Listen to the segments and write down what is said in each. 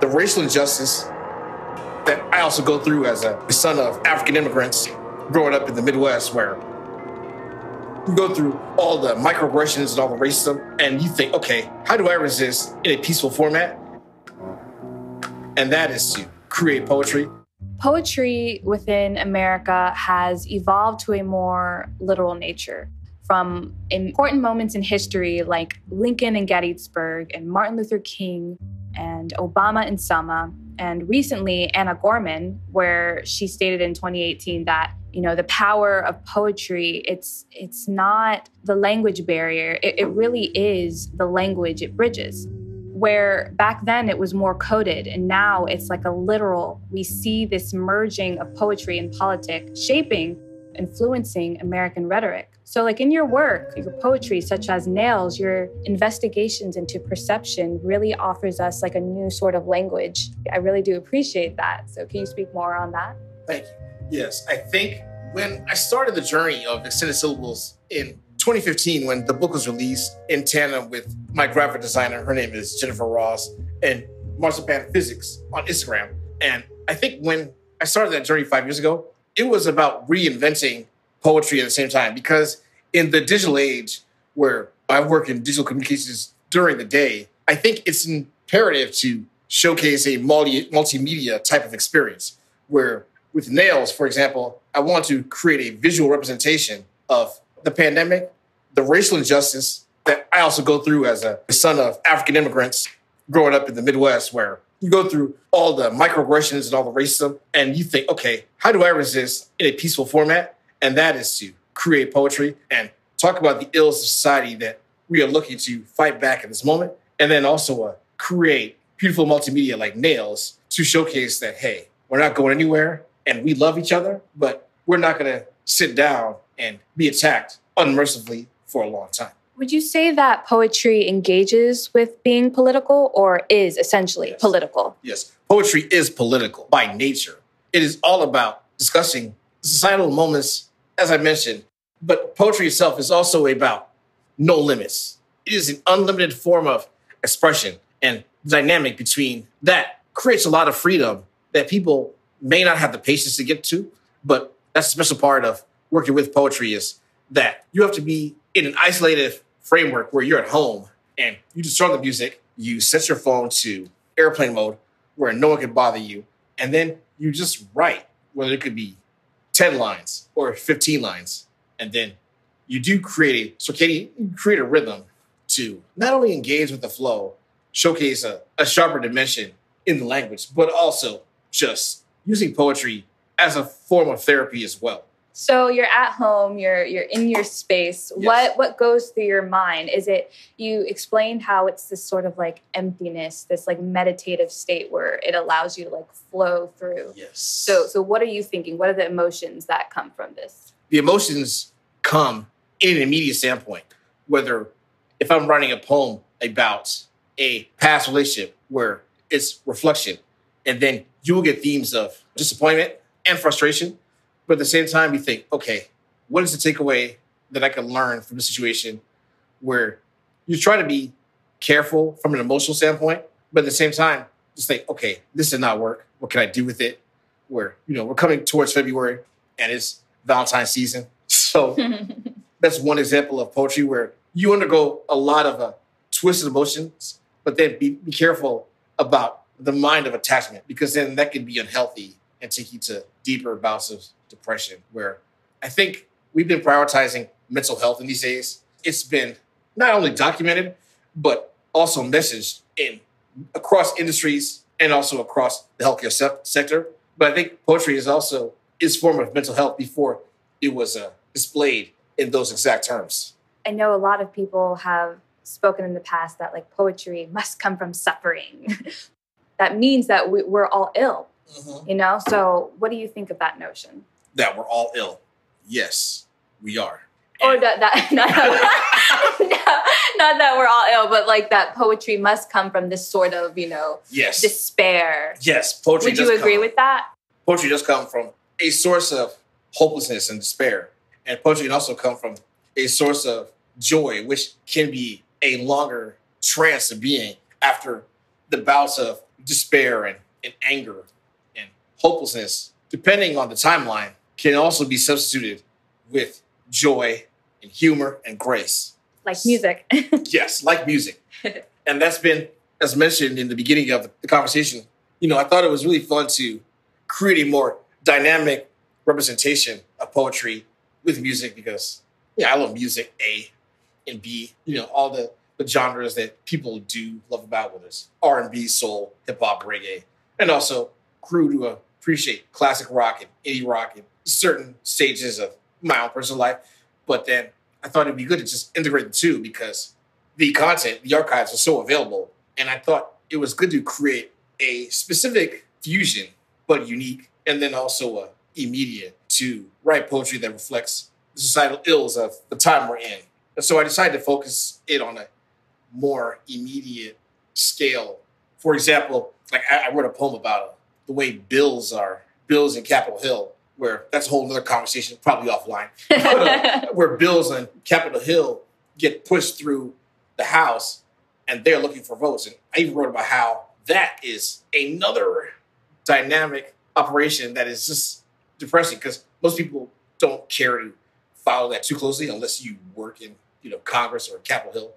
the racial injustice that I also go through as a son of African immigrants growing up in the Midwest, where you go through all the microaggressions and all the racism, and you think, okay, how do I resist in a peaceful format? And that is to create poetry. Poetry within America has evolved to a more literal nature. From important moments in history like Lincoln and Gettysburg and Martin Luther King and Obama and Selma, and recently Amanda Gorman, where she stated in 2018 that you know the power of poetry it's it's not the language barrier it, it really is the language it bridges. Where back then it was more coded and now it's like a literal we see this merging of poetry and politics shaping influencing american rhetoric. So like in your work your poetry such as nails your investigations into perception really offers us like a new sort of language. I really do appreciate that. So can you speak more on that? Thank you. Yes, I think when I started the journey of extended syllables in 2015, when the book was released in tandem with my graphic designer, her name is Jennifer Ross, and Marzipan Physics on Instagram. And I think when I started that journey five years ago, it was about reinventing poetry at the same time because in the digital age where I work in digital communications during the day, I think it's imperative to showcase a multi multimedia type of experience where with nails, for example, I want to create a visual representation of the pandemic, the racial injustice that I also go through as a son of African immigrants growing up in the Midwest, where you go through all the microaggressions and all the racism, and you think, okay, how do I resist in a peaceful format? And that is to create poetry and talk about the ills of society that we are looking to fight back at this moment, and then also uh, create beautiful multimedia like nails to showcase that, hey, we're not going anywhere and we love each other, but we're not going to sit down and be attacked unmercifully for a long time. Would you say that poetry engages with being political or is essentially yes. political? Yes. Poetry is political by nature. It is all about discussing societal moments, as I mentioned, but poetry itself is also about no limits. It is an unlimited form of expression and dynamic between that creates a lot of freedom that people may not have the patience to get to, but that's a special part of working with poetry is that you have to be in an isolated framework where you're at home and you just turn on the music, you set your phone to airplane mode where no one can bother you, and then you just write, whether it could be 10 lines or 15 lines, and then you do create a circadian, create a rhythm to not only engage with the flow, showcase a, a sharper dimension in the language, but also just using poetry as a form of therapy as well. So you're at home, you're you're in your space. Yes. What what goes through your mind? Is it you explained how it's this sort of like emptiness, this like meditative state where it allows you to like flow through. Yes. So so what are you thinking? What are the emotions that come from this? The emotions come in an immediate standpoint. Whether if I'm writing a poem about a past relationship where it's reflection, and then you will get themes of disappointment and frustration. But at the same time, you think, okay, what is the takeaway that I can learn from the situation where you try to be careful from an emotional standpoint, but at the same time, just think, okay, this did not work. What can I do with it? Where, you know, we're coming towards February and it's Valentine's season. So that's one example of poetry where you undergo a lot of uh, twisted emotions, but then be, be careful about the mind of attachment because then that can be unhealthy and take you to deeper bouts of depression where I think we've been prioritizing mental health in these days. It's been not only documented, but also messaged in across industries and also across the healthcare se- sector. But I think poetry is also its form of mental health before it was uh, displayed in those exact terms. I know a lot of people have spoken in the past that like poetry must come from suffering that means that we, are all ill. Mm-hmm. You know, so what do you think of that notion? That we're all ill. Yes, we are. Or that, that not, not that we're all ill, but like that poetry must come from this sort of, you know, yes. despair. Yes, poetry. Would you agree come, with that? Poetry does come from a source of hopelessness and despair, and poetry can also come from a source of joy, which can be a longer trance of being after the bouts of despair and, and anger and hopelessness, depending on the timeline, can also be substituted with joy and humor and grace. Like music. yes, like music. and that's been, as mentioned in the beginning of the conversation, you know, I thought it was really fun to create a more dynamic representation of poetry with music because, yeah, I love music, A, and B, you know, all the, the genres that people do love about, whether it's R&B, soul, hip hop, reggae, and also grew to appreciate classic rock and indie rock and certain stages of my own personal life. But then I thought it'd be good to just integrate the two because the content, the archives are so available. And I thought it was good to create a specific fusion, but unique, and then also a immediate to write poetry that reflects the societal ills of the time we're in. And so I decided to focus it on a more immediate scale. For example, like I, I wrote a poem about the way bills are, bills in Capitol Hill, where that's a whole other conversation, probably offline, uh, where bills on Capitol Hill get pushed through the House and they're looking for votes. And I even wrote about how that is another dynamic operation that is just depressing because most people don't care to follow that too closely unless you work in you know Congress or Capitol Hill.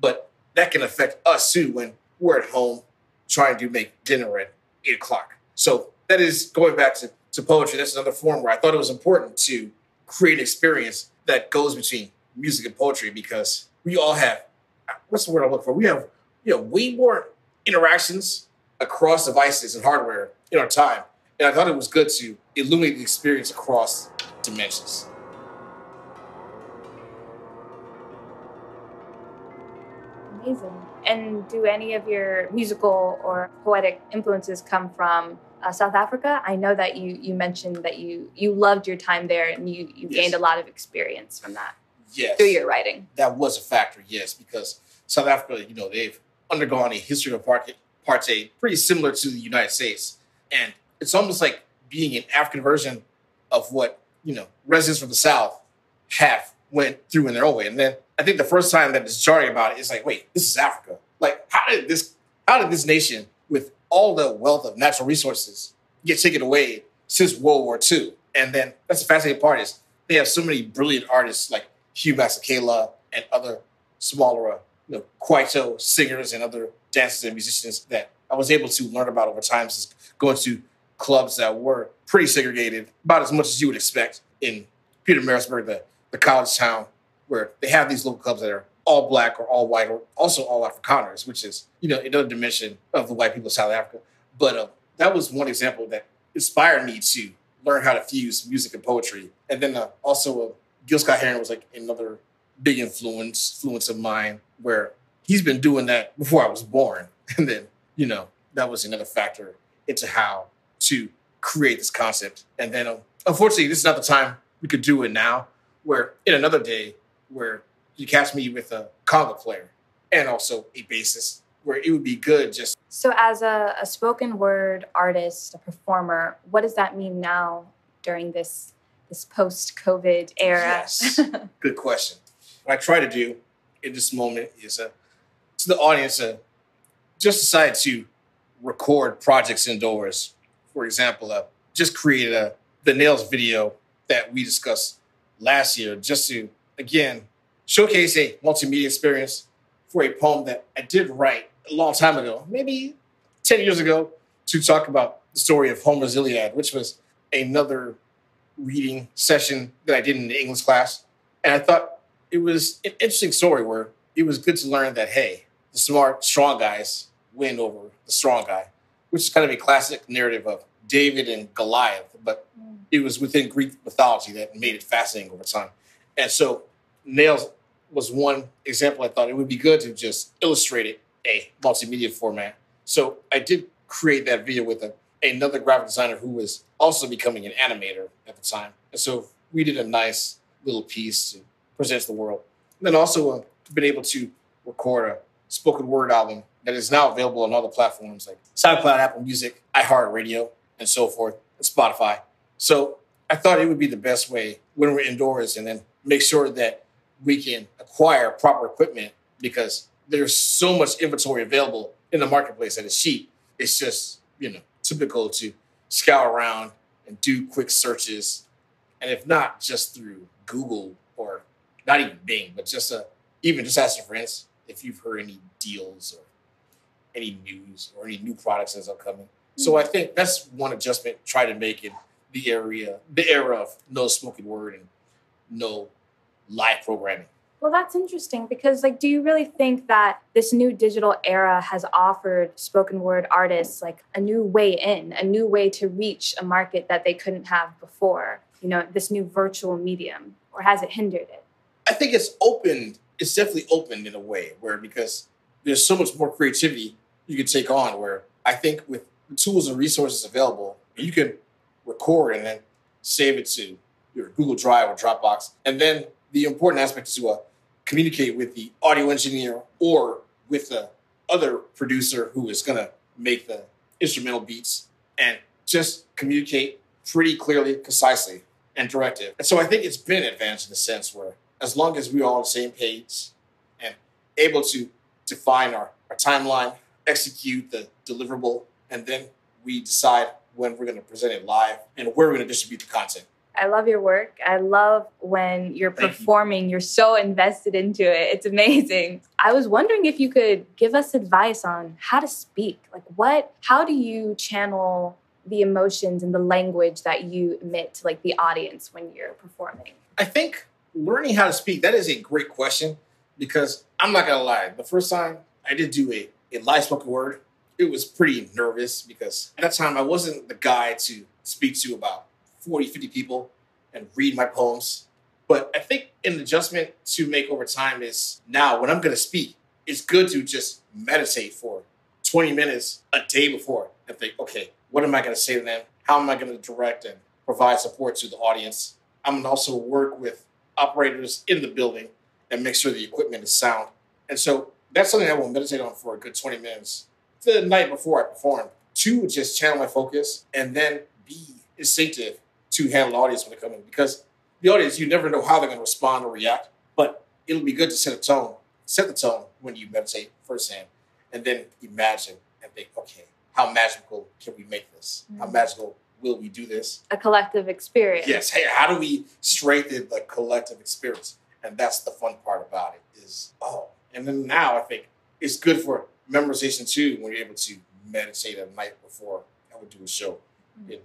But that can affect us too when we're at home trying to make dinner at eight o'clock. So that is going back to, to poetry. That's another form where I thought it was important to create an experience that goes between music and poetry because we all have what's the word I look for? We have you know way more interactions across devices and hardware in our time. And I thought it was good to illuminate the experience across dimensions. Amazing. And do any of your musical or poetic influences come from uh, South Africa? I know that you you mentioned that you you loved your time there and you you yes. gained a lot of experience from that. Yes. Through your writing. That was a factor, yes, because South Africa, you know, they've undergone a history of apartheid pretty similar to the United States. And it's almost like being an African version of what, you know, residents from the South have went through in their own way. And then I think the first time that it's jarring about it is like, wait, this is Africa. Like, how did this how did this nation with all the wealth of natural resources get taken away since World War II? And then that's the fascinating part is they have so many brilliant artists like Hugh Masekela and other smaller, you know, Kwaito singers and other dancers and musicians that I was able to learn about over time since going to clubs that were pretty segregated, about as much as you would expect in Pietermaritzburg, the, the college town, where they have these local clubs that are all black or all white or also all Afrikaners, which is, you know, another dimension of the white people of South Africa. But uh, that was one example that inspired me to learn how to fuse music and poetry. And then uh, also, uh, Gil Scott Heron was like another big influence, influence of mine, where he's been doing that before I was born. And then, you know, that was another factor into how to create this concept. And then, um, unfortunately, this is not the time we could do it now. Where in another day, where you catch me with a conga player and also a bassist, where it would be good just. So, as a, a spoken word artist, a performer, what does that mean now during this this post COVID era? Yes, good question. What I try to do in this moment is uh, to the audience uh, just decide to record projects indoors for example, uh, just created a the nails video that we discussed last year, just to again showcase a multimedia experience for a poem that I did write a long time ago, maybe ten years ago, to talk about the story of Homer's Iliad, which was another reading session that I did in the English class, and I thought it was an interesting story where it was good to learn that hey, the smart, strong guys win over the strong guy which is kind of a classic narrative of David and Goliath, but mm. it was within Greek mythology that made it fascinating over time. And so Nails was one example I thought it would be good to just illustrate it a multimedia format. So I did create that video with a, another graphic designer who was also becoming an animator at the time. And so we did a nice little piece to present to the world. And then also uh, been able to record a spoken word album that is now available on all the platforms like SoundCloud, Apple Music, iHeartRadio, and so forth, and Spotify. So I thought it would be the best way when we're indoors and then make sure that we can acquire proper equipment because there's so much inventory available in the marketplace that is cheap. it's just, you know, typical to scour around and do quick searches. And if not, just through Google or not even Bing, but just a, even just ask your friends if you've heard any deals or any news or any new products that's upcoming. So mm. I think that's one adjustment try to make in the area, the era of no spoken word and no live programming. Well, that's interesting because, like, do you really think that this new digital era has offered spoken word artists like a new way in, a new way to reach a market that they couldn't have before? You know, this new virtual medium, or has it hindered it? I think it's opened. It's definitely opened in a way where because there's so much more creativity you can take on. Where I think with the tools and resources available, you can record and then save it to your Google Drive or Dropbox, and then the important aspect is to uh, communicate with the audio engineer or with the other producer who is going to make the instrumental beats and just communicate pretty clearly, concisely, and directive. And so I think it's been advanced in the sense where as long as we're all on the same page and able to define our, our timeline, execute the deliverable, and then we decide when we're going to present it live and where we're going to distribute the content. I love your work. I love when you're performing, you. are so invested into it. It's amazing. I was wondering if you could give us advice on how to speak. Like what how do you channel the emotions and the language that you emit to like the audience when you're performing? I think learning how to speak, that is a great question because I'm not gonna lie. The first time I did do a, a live spoken word, it was pretty nervous because at that time I wasn't the guy to speak to about 40, 50 people and read my poems. But I think an adjustment to make over time is now when I'm gonna speak, it's good to just meditate for 20 minutes a day before and think, okay, what am I gonna say to them? How am I gonna direct and provide support to the audience? I'm gonna also work with operators in the building and make sure the equipment is sound. And so that's something I will meditate on for a good 20 minutes the night before I perform. to just channel my focus and then be instinctive to handle the audience when they come in because the audience, you never know how they're going to respond or react. But it'll be good to set a tone, set the tone when you meditate firsthand, and then imagine and think, okay, how magical can we make this? How Mm. magical will we do this? A collective experience. Yes. Hey, how do we strengthen the collective experience? And that's the fun part about it is, oh, and then now I think it's good for memorization too when you're able to meditate a night before I would do a show Mm. in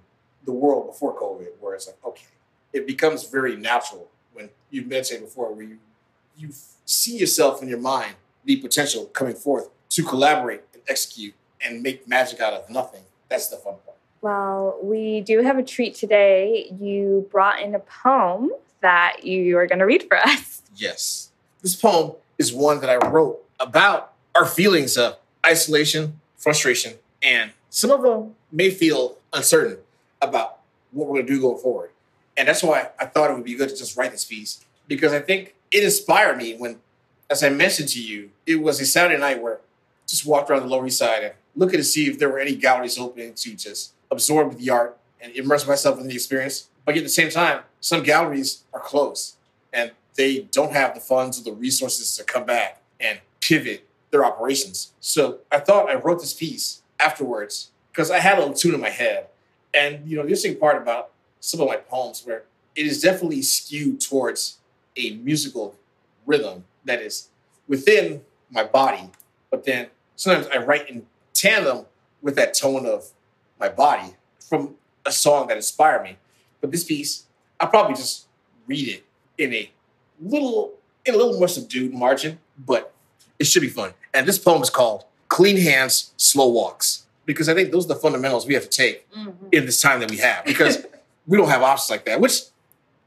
the world before COVID, where it's like, okay, it becomes very natural when you meditate before, where you you see yourself in your mind the potential coming forth to collaborate and execute and make magic out of nothing. That's the fun part. Well, we do have a treat today. You brought in a poem that you are going to read for us. Yes. This poem is one that I wrote about our feelings of isolation, frustration, and some of them may feel uncertain about what we're going to do going forward. And that's why I thought it would be good to just write this piece because I think it inspired me when, as I mentioned to you, it was a Saturday night where I just walked around the Lower East Side and looking to see if there were any galleries open to just absorb the art and immerse myself in the experience. But at the same time, some galleries are closed and they don't have the funds or the resources to come back and pivot their operations. So I thought I wrote this piece afterwards because I had a little tune in my head. And you know, the interesting part about some of my poems where it is definitely skewed towards a musical rhythm that is within my body, but then sometimes I write in tandem with that tone of my body from a song that inspired me. But this piece, I'll probably just read it in a little in a little more subdued margin, but it should be fun. And this poem is called Clean Hands, Slow Walks. Because I think those are the fundamentals we have to take mm-hmm. in this time that we have. Because we don't have options like that. Which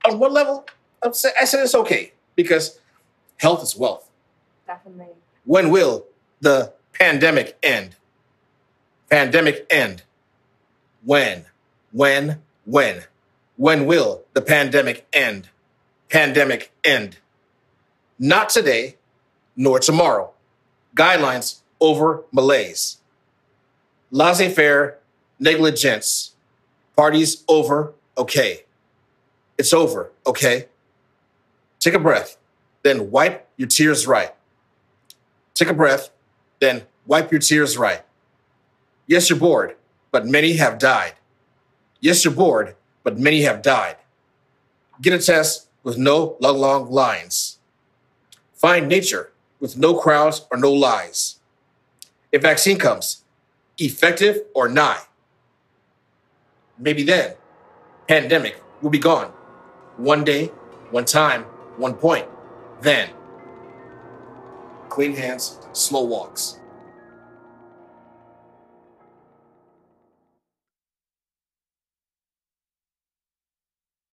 on one level, I said it's okay because health is wealth. Definitely. When will the pandemic end? Pandemic end. When? When? When? When will the pandemic end? Pandemic end. Not today, nor tomorrow. Guidelines over malaise. Laissez faire, negligence. Parties over, okay. It's over, okay? Take a breath, then wipe your tears right. Take a breath, then wipe your tears right. Yes, you're bored, but many have died. Yes, you're bored, but many have died. Get a test with no long, long lines. Find nature with no crowds or no lies. If vaccine comes, effective or nigh, maybe then pandemic will be gone. One day, one time, one point. Then, clean hands, slow walks.